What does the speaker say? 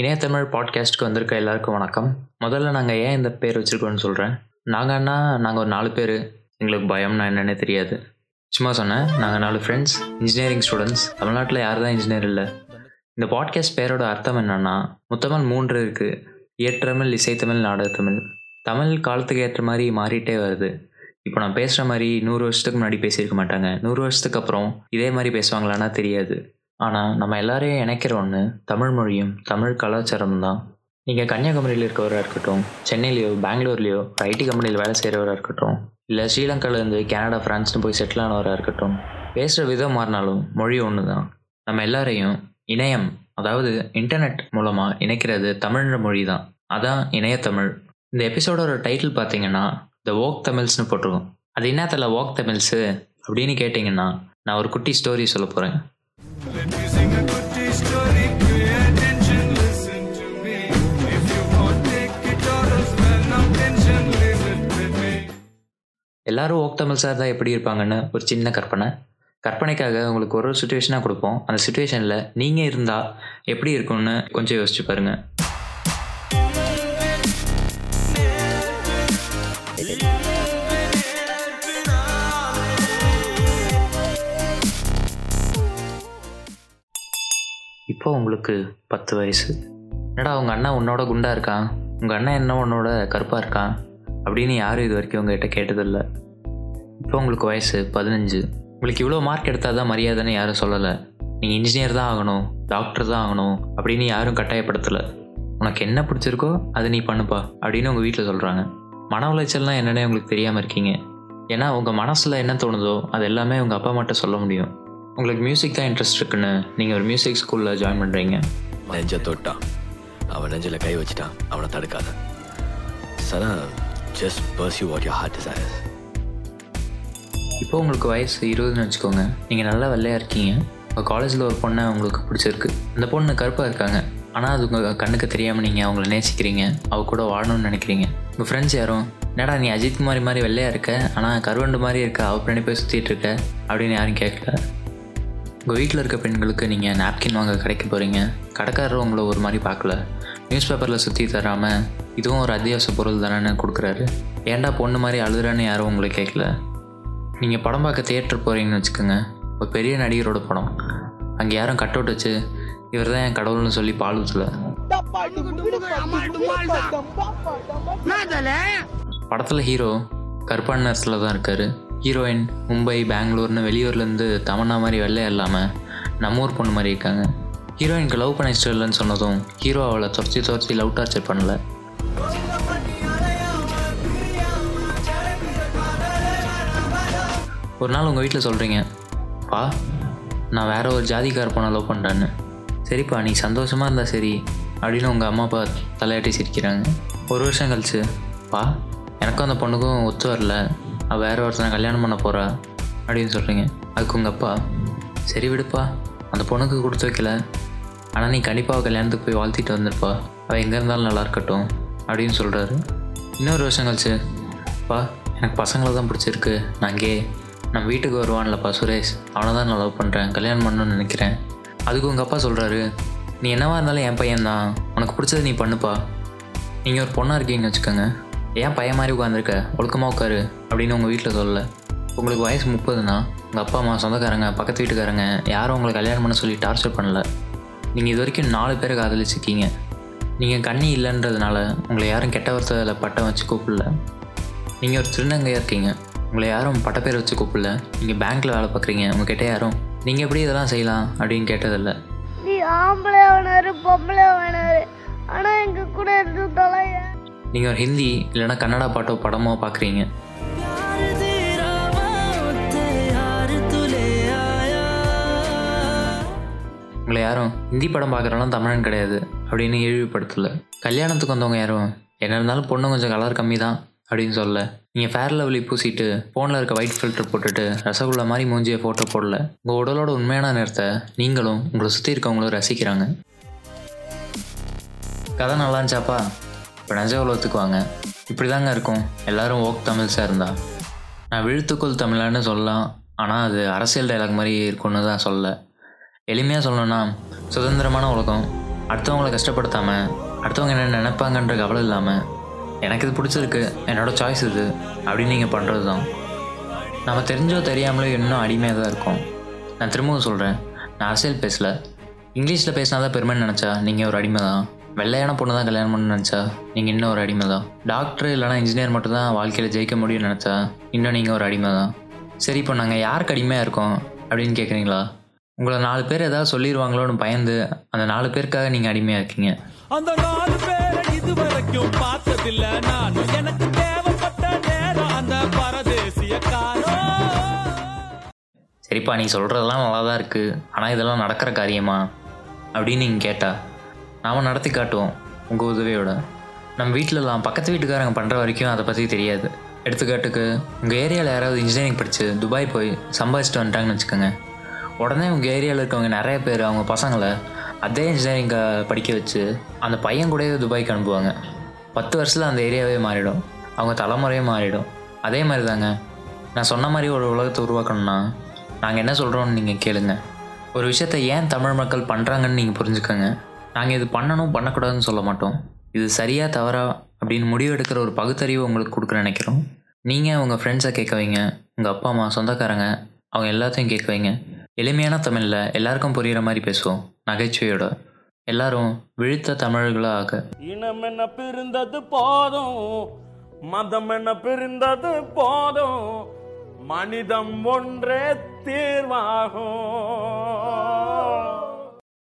இணையத்தமிழ் பாட்காஸ்ட்டுக்கு வந்திருக்க எல்லாருக்கும் வணக்கம். முதல்ல நாங்கள் ஏன் இந்த பேர் வச்சுருக்கோன்னு சொல்கிறேன் நாங்கள்னா நாங்கள் ஒரு நாலு பேர். எங்களுக்கு பயம்னா என்னென்னே தெரியாது. சும்மா சொன்னேன் நாங்கள் நாலு ஃப்ரெண்ட்ஸ் இன்ஜினியரிங் ஸ்டூடெண்ட்ஸ் தமிழ்நாட்டில் யார் தான் இன்ஜினியர் இல்லை. இந்த பாட்காஸ்ட் பேரோட அர்த்தம் என்னென்னா முத்தமிழ் மூன்று இருக்குது இயற்றமிழ் இசைத்தமிழ் நாடகத்தமிழ். தமிழ் காலத்துக்கு ஏற்ற மாதிரி மாறிட்டே வருது. இப்போ நான் பேசுகிற மாதிரி நூறு வருஷத்துக்கு முன்னாடி பேசியிருக்க மாட்டாங்க. நூறு வருஷத்துக்கு அப்புறம் இதே மாதிரி பேசுவாங்களான்னா தெரியாது. ஆனால் நம்ம எல்லாரையும் இணைக்கிற ஒன்று தமிழ் மொழியும் தமிழ் கலாச்சாரம் தான். நீங்கள் கன்னியாகுமரியில் இருக்கவராக இருக்கட்டும் சென்னையிலையோ பெங்களூர்லேயோ ஐடி கம்பெனியில் வேலை செய்கிறவராக இருக்கட்டும் இல்லை ஸ்ரீலங்காலேருந்து கனடா ஃப்ரான்ஸ்னு போய் செட்டில் ஆனவராக இருக்கட்டும் பேசுகிற விதம் மாறினாலும் மொழி ஒன்று தான் நம்ம எல்லாரையும் இணையம் அதாவது இன்டர்நெட் மூலமாக இணைக்கிறது தமிழ்ன்ற மொழி தான் அதான் இணையத்தமிழ் இந்த எபிசோடோட டைட்டில் பார்த்தீங்கன்னா த வோக் தமிழ்ஸ்னு போட்டிருக்கோம். அது என்ன தெரியல வோக் தமிழ்ஸு அப்படின்னு கேட்டிங்கன்னா நான் ஒரு குட்டி ஸ்டோரி சொல்ல போகிறேன் எல்லாரும் ஓக் தமிழ் சார் தான் எப்படி இருப்பாங்கன்னு ஒரு சின்ன கற்பனை. கற்பனைக்காக உங்களுக்கு ஒரு ஒரு சுச்சுவேஷனாக கொடுப்போம். அந்த சுச்சுவேஷனில் நீங்கள் இருந்தால் எப்படி இருக்கும்னு கொஞ்சம் யோசிச்சு பாருங்கள் இப்போ உங்களுக்கு பத்து வயசு. என்னடா உங்கள் அண்ணா உன்னோட குண்டா இருக்கான் உங்கள் அண்ணன் என்ன உன்னோட கருப்பாக இருக்கான் அப்படின்னு யாரும் இது வரைக்கும் உங்ககிட்ட கேட்டதில்லை. இப்போ உங்களுக்கு வயசு பதினஞ்சு. உங்களுக்கு இவ்வளோ மார்க் எடுத்தால் தான் மரியாதைன்னு யாரும் சொல்லலை. நீங்கள் இன்ஜினியர் தான் ஆகணும் டாக்டர் தான் ஆகணும் அப்படின்னு யாரும் கட்டாயப்படுத்தலை. உனக்கு என்ன பிடிச்சிருக்கோ அதை நீ பண்ணுப்பா அப்படின்னு உங்கள் வீட்டில் சொல்கிறாங்க மன உளைச்சல்னால் என்னன்னே உங்களுக்கு தெரியாமல் இருக்கீங்க. ஏன்னா உங்கள் மனசில் என்ன தோணுதோ அது எல்லாமே உங்கள் அப்பா மட்டும் சொல்ல முடியும். உங்களுக்கு மியூசிக் தான் இன்ட்ரெஸ்ட் இருக்குன்னு நீங்கள் ஒரு மியூசிக் ஸ்கூலில் ஜாயின் பண்ணுறீங்க நெஞ்ச தொட்டான். அவன் நெஞ்சில் கை வச்சுட்டான். அவனை தடுக்காத. சதா just pursue what your heart desires இப்போ உங்களுக்கு வயசு இருபதுன்னு வச்சுக்கோங்க. நீங்கள் நல்லா வெள்ளையாக இருக்கீங்க. உங்கள் காலேஜில் ஒரு பொண்ணை உங்களுக்கு பிடிச்சிருக்கு. அந்த பொண்ணு கருப்பாக இருக்காங்க. ஆனால் அது உங்கள் கண்ணுக்கு தெரியாமல் நீங்கள் அவங்கள நேசிக்கிறீங்க. அவ கூட வாழணும்னு நினைக்கிறீங்க. உங்கள் ஃப்ரெண்ட்ஸ் யாரும் என்னடா நீ அஜித் குமாரி மாதிரி வெள்ளையாக இருக்க? ஆனால் கருவண்டு மாதிரி இருக்க. அவள் பின்னாடி போய் சுற்றிட்டு இருக்க. அப்படின்னு யாரும் கேட்கல. உங்கள் வீட்டில் இருக்க பெண்களுக்கு நீங்கள் நாப்கின் வாங்க கடைக்கு போகிறீங்க கடைக்காரர் உங்களை ஒரு மாதிரி பார்க்கல. நியூஸ் பேப்பரில் சுற்றி தராமல் இதுவும் ஒரு அத்தியாவசிய பொருள் தானேன்னு கொடுக்குறாரு. ஏன்டா பொண்ணு மாதிரி அழுகுறான்னு யாரும் உங்களை கேட்கல நீங்கள் படம் பார்க்க தியேட்டர் போகிறீங்கன்னு வச்சுக்கோங்க. ஒரு பெரிய நடிகரோட படம். அங்கே யாரும் கட் அவுட் வச்சு இவர் தான் என் கடவுள்னு சொல்லி பால் ஊற்றல படத்தில் ஹீரோ கருப்பான தான் இருக்கார். ஹீரோயின் மும்பை பெங்களூர்னு வெளியூர்லேருந்து தமன்னா மாதிரி வெள்ளையா இல்லாமல் நம்ம ஊர் பொண்ணு மாதிரி இருக்காங்க. ஹீரோயினுக்கு லவ் பண்ண இஷ்டம் இல்லைன்னு சொன்னதும் ஹீரோ அவளை துரத்தி துரத்தி லவ் டார்ச்சர் பண்ணல. ஒரு நாள் உங்கள் வீட்டில் சொல்கிறீங்க பா நான் வேற ஒரு ஜாதிக்கார பொண்ணை லவ் பண்ணுறேன்னு சரிப்பா நீ சந்தோஷமாக இருந்தால் சரி அப்படின்னு உங்கள் அம்மா அப்பா தலையாட்டி சிரிக்கிறாங்க. ஒரு வருஷம் கழிச்சு பா எனக்கும் அந்த பொண்ணுக்கும் ஒத்து வரல. அவள் வேற ஒருத்தனை கல்யாணம் பண்ண போகிறா அப்படின்னு சொல்கிறீங்க அதுக்கு உங்கள் அப்பா சரி விடுப்பா அந்த பொண்ணுக்கு கொடுத்து வைக்கல. ஆனால் நீ கண்டிப்பாக கல்யாணத்துக்கு போய் வாழ்த்திட்டு வந்திருப்பா. அவள் எங்கே இருந்தாலும் நல்லா இருக்கட்டும் அப்படின்னு சொல்கிறாரு இன்னொரு வருஷம் கழிச்சு பா எனக்கு பசங்களை தான் பிடிச்சிருக்கு. நான் கே நம்ம வீட்டுக்கு வருவான்லப்பா சுரேஷ். அவனை தான் நான் லவ் பண்ணுறேன் கல்யாணம் பண்ணணும்னு நினைக்கிறேன். அதுக்கு உங்கள் அப்பா சொல்கிறாரு நீ என்னவா இருந்தாலும் என் பையன்தான் உனக்கு பிடிச்சது நீ பண்ணுப்பா. நீங்கள் ஒரு பொண்ணாக இருக்கீங்கன்னு வச்சுக்கோங்க. ஏன் பையன் மாதிரி உட்காந்துருக்க ஒழுக்கமாக உட்காரு அப்படின்னு உங்கள் வீட்டில் சொல்லலை. உங்களுக்கு வயசு முப்பதுனா உங்கள் அப்பா அம்மா சொந்தக்காரங்க பக்கத்து வீட்டுக்காரங்க யாரும் உங்களை கல்யாணம் பண்ண சொல்லி டார்ச்சர் பண்ணல. நீங்கள் இது வரைக்கும் நாலு பேரை காதலிச்சிருக்கீங்க. நீங்கள் கண்ணி இல்லைன்றதுனால உங்களை யாரும் கெட்ட வார்த்தையில் பட்டம் வச்சு கூப்பிடல. நீங்கள் ஒரு திருநங்கையாக இருக்கீங்க. உங்களை யாரும் பட்டப்பேர் வச்சு கூப்பிடல. நீங்கள் பேங்க்கில் வேலை பார்க்குறீங்க. உங்ககிட்ட யாரும் நீங்கள் எப்படி இதெல்லாம் செய்யலாம்? அப்படின்னு கேட்டதில்லை. நீ ஆம்பளை வேணாரு பொம்பளை வேணாரு ஆனா எங்க கூட இருந்து நீங்கள் ஒரு ஹிந்தி இல்லைன்னா கன்னடா பாட்டோ படமோ பார்க்குறீங்க. உங்களை யாரும் ஹிந்தி படம் பார்க்குறலாம் தமிழன் கிடையாது அப்படின்னு இழிவுபடுத்தல. கல்யாணத்துக்கு வந்தவங்க யாரும் என்ன இருந்தாலும் பொண்ணு கொஞ்சம் கலர் கம்மி தான் அப்படின்னு சொல்ல நீங்கள் ஃபேர் லெவலி பூசிட்டு ஃபோனில் இருக்க ஒயிட் ஃபில்டர் போட்டுட்டு ரசகுல்லா மாதிரி மூஞ்சியை ஃபோட்டோ போடல. உங்கள் உடலோட உண்மையான நேரத்தை நீங்களும் உங்களை சுற்றி இருக்கவங்களும் ரசிக்கிறாங்க. கதை நல்லா இருந்துச்சாப்பா? இப்போ நெஜ உலகத்துக்கு வாங்க. இப்படி தாங்க இருக்கும். எல்லாரும் ஓக் தமிழ்ஸாக இருந்தா நான் விழுத்துக்குள் தமிழான்னு சொல்லலாம். ஆனால் அது அரசியல் டைலாக் மாதிரி இருக்கும்னு தான் சொல்ல எளிமையாக சொல்லணும்னா சுதந்திரமான உலகம் அடுத்தவங்கள கஷ்டப்படுத்தாமல் அடுத்தவங்க என்ன நினைப்பாங்கன்ற கவலை இல்லாமல் எனக்கு இது பிடிச்சிருக்கு என்னோட சாய்ஸ் இது அப்படின்னு நீங்கள் பண்ணுறது தான் நம்ம தெரிஞ்சோ தெரியாமலோ இன்னும் அடிமையாக தான் இருக்கோம். நான் திரும்பவும் சொல்கிறேன் நான் அரசியல் பேசல. இங்கிலீஷில் பேசினா தான் பெருமைன்னு நினச்சா நீங்கள் ஒரு அடிமை தான். வெள்ளையான பொண்ணு தான் கல்யாணம் பண்ணு நினச்சா நீங்கள் இன்னும் ஒரு அடிமை தான். டாக்டர் இல்லைனா இன்ஜினியர் மட்டும் தான் வாழ்க்கையில் ஜெயிக்க முடியும்னு நினச்சா இன்னும் நீங்கள் ஒரு அடிமை தான். சரி இப்போ நாங்கள் யாருக்கு அடிமையாக இருக்கோம் அப்படின்னு கேட்குறீங்களா உங்களை நாலு பேர் ஏதாவது சொல்லிடுவாங்களோன்னு பயந்து அந்த நாலு பேருக்காக நீங்கள் அடிமையாக இருக்கீங்க. அந்த நாலு பேரை இதுவரைக்கும் பார்த்ததில்ல நான். எனக்கு தேவைப்பட்ட நேரம் அந்த பரதேசிய சரிப்பா நீ சொல்கிறதெல்லாம் நல்லா தான் இருக்குது ஆனால் இதெல்லாம் நடக்கிற காரியமா? அப்படின்னு நீங்கள் கேட்டா நாம் நடத்தி காட்டுவோம் உங்கள் உதவியோட. நம்ம வீட்டிலலாம் பக்கத்து வீட்டுக்காரங்க பண்ணுற வரைக்கும் அதை பற்றி தெரியாது. எடுத்துக்காட்டுக்கு உங்கள் ஏரியாவில் யாராவது இன்ஜினியரிங் படித்து துபாய் போய் சம்பாதிச்சுட்டு வந்துட்டாங்கன்னு வச்சுக்கோங்க. உடனே உங்கள் ஏரியாவில் இருக்கவங்க நிறைய பேர் அவங்க பசங்களை அதே இன்ஜினியரிங்கை படிக்க வச்சு அந்த பையன் கூடயே துபாய்க்கு அனுப்புவாங்க. பத்து வருஷத்தில் அந்த ஏரியாவே மாறிடும். அவங்க தலைமுறையே மாறிடும். அதே மாதிரி தாங்க நான் சொன்ன மாதிரி ஒரு உலகத்தை உருவாக்கணும்னா நாங்கள் என்ன சொல்கிறோம்னு நீங்கள் கேளுங்க. ஒரு விஷயத்தை ஏன் தமிழ் மக்கள் பண்ணுறாங்கன்னு நீங்கள் புரிஞ்சுக்கோங்க. நாங்கள் இது பண்ணணும் பண்ணக்கூடாதுன்னு சொல்ல மாட்டோம். இது சரியாக தவறா அப்படின்னு முடிவு எடுக்கிற ஒரு பகுத்தறிவு உங்களுக்கு கொடுக்க நினைக்கிறோம். நீங்கள் உங்கள் ஃப்ரெண்ட்ஸை கேட்க வைங்க. உங்கள் அப்பா அம்மா சொந்தக்காரங்க அவங்க எல்லாத்தையும் கேட்க வைங்க. எளிமையான தமிழில் எல்லாருக்கும் புரிகிற மாதிரி பேசுவோம் நகைச்சுவையோட. எல்லாரும் விழித்த தமிழர்களாக. இனம் என்ன பிரிந்தது போதும் மதம் என்ன பிரிந்தது போதும் மனிதம் ஒன்றே தீர்வாகும்.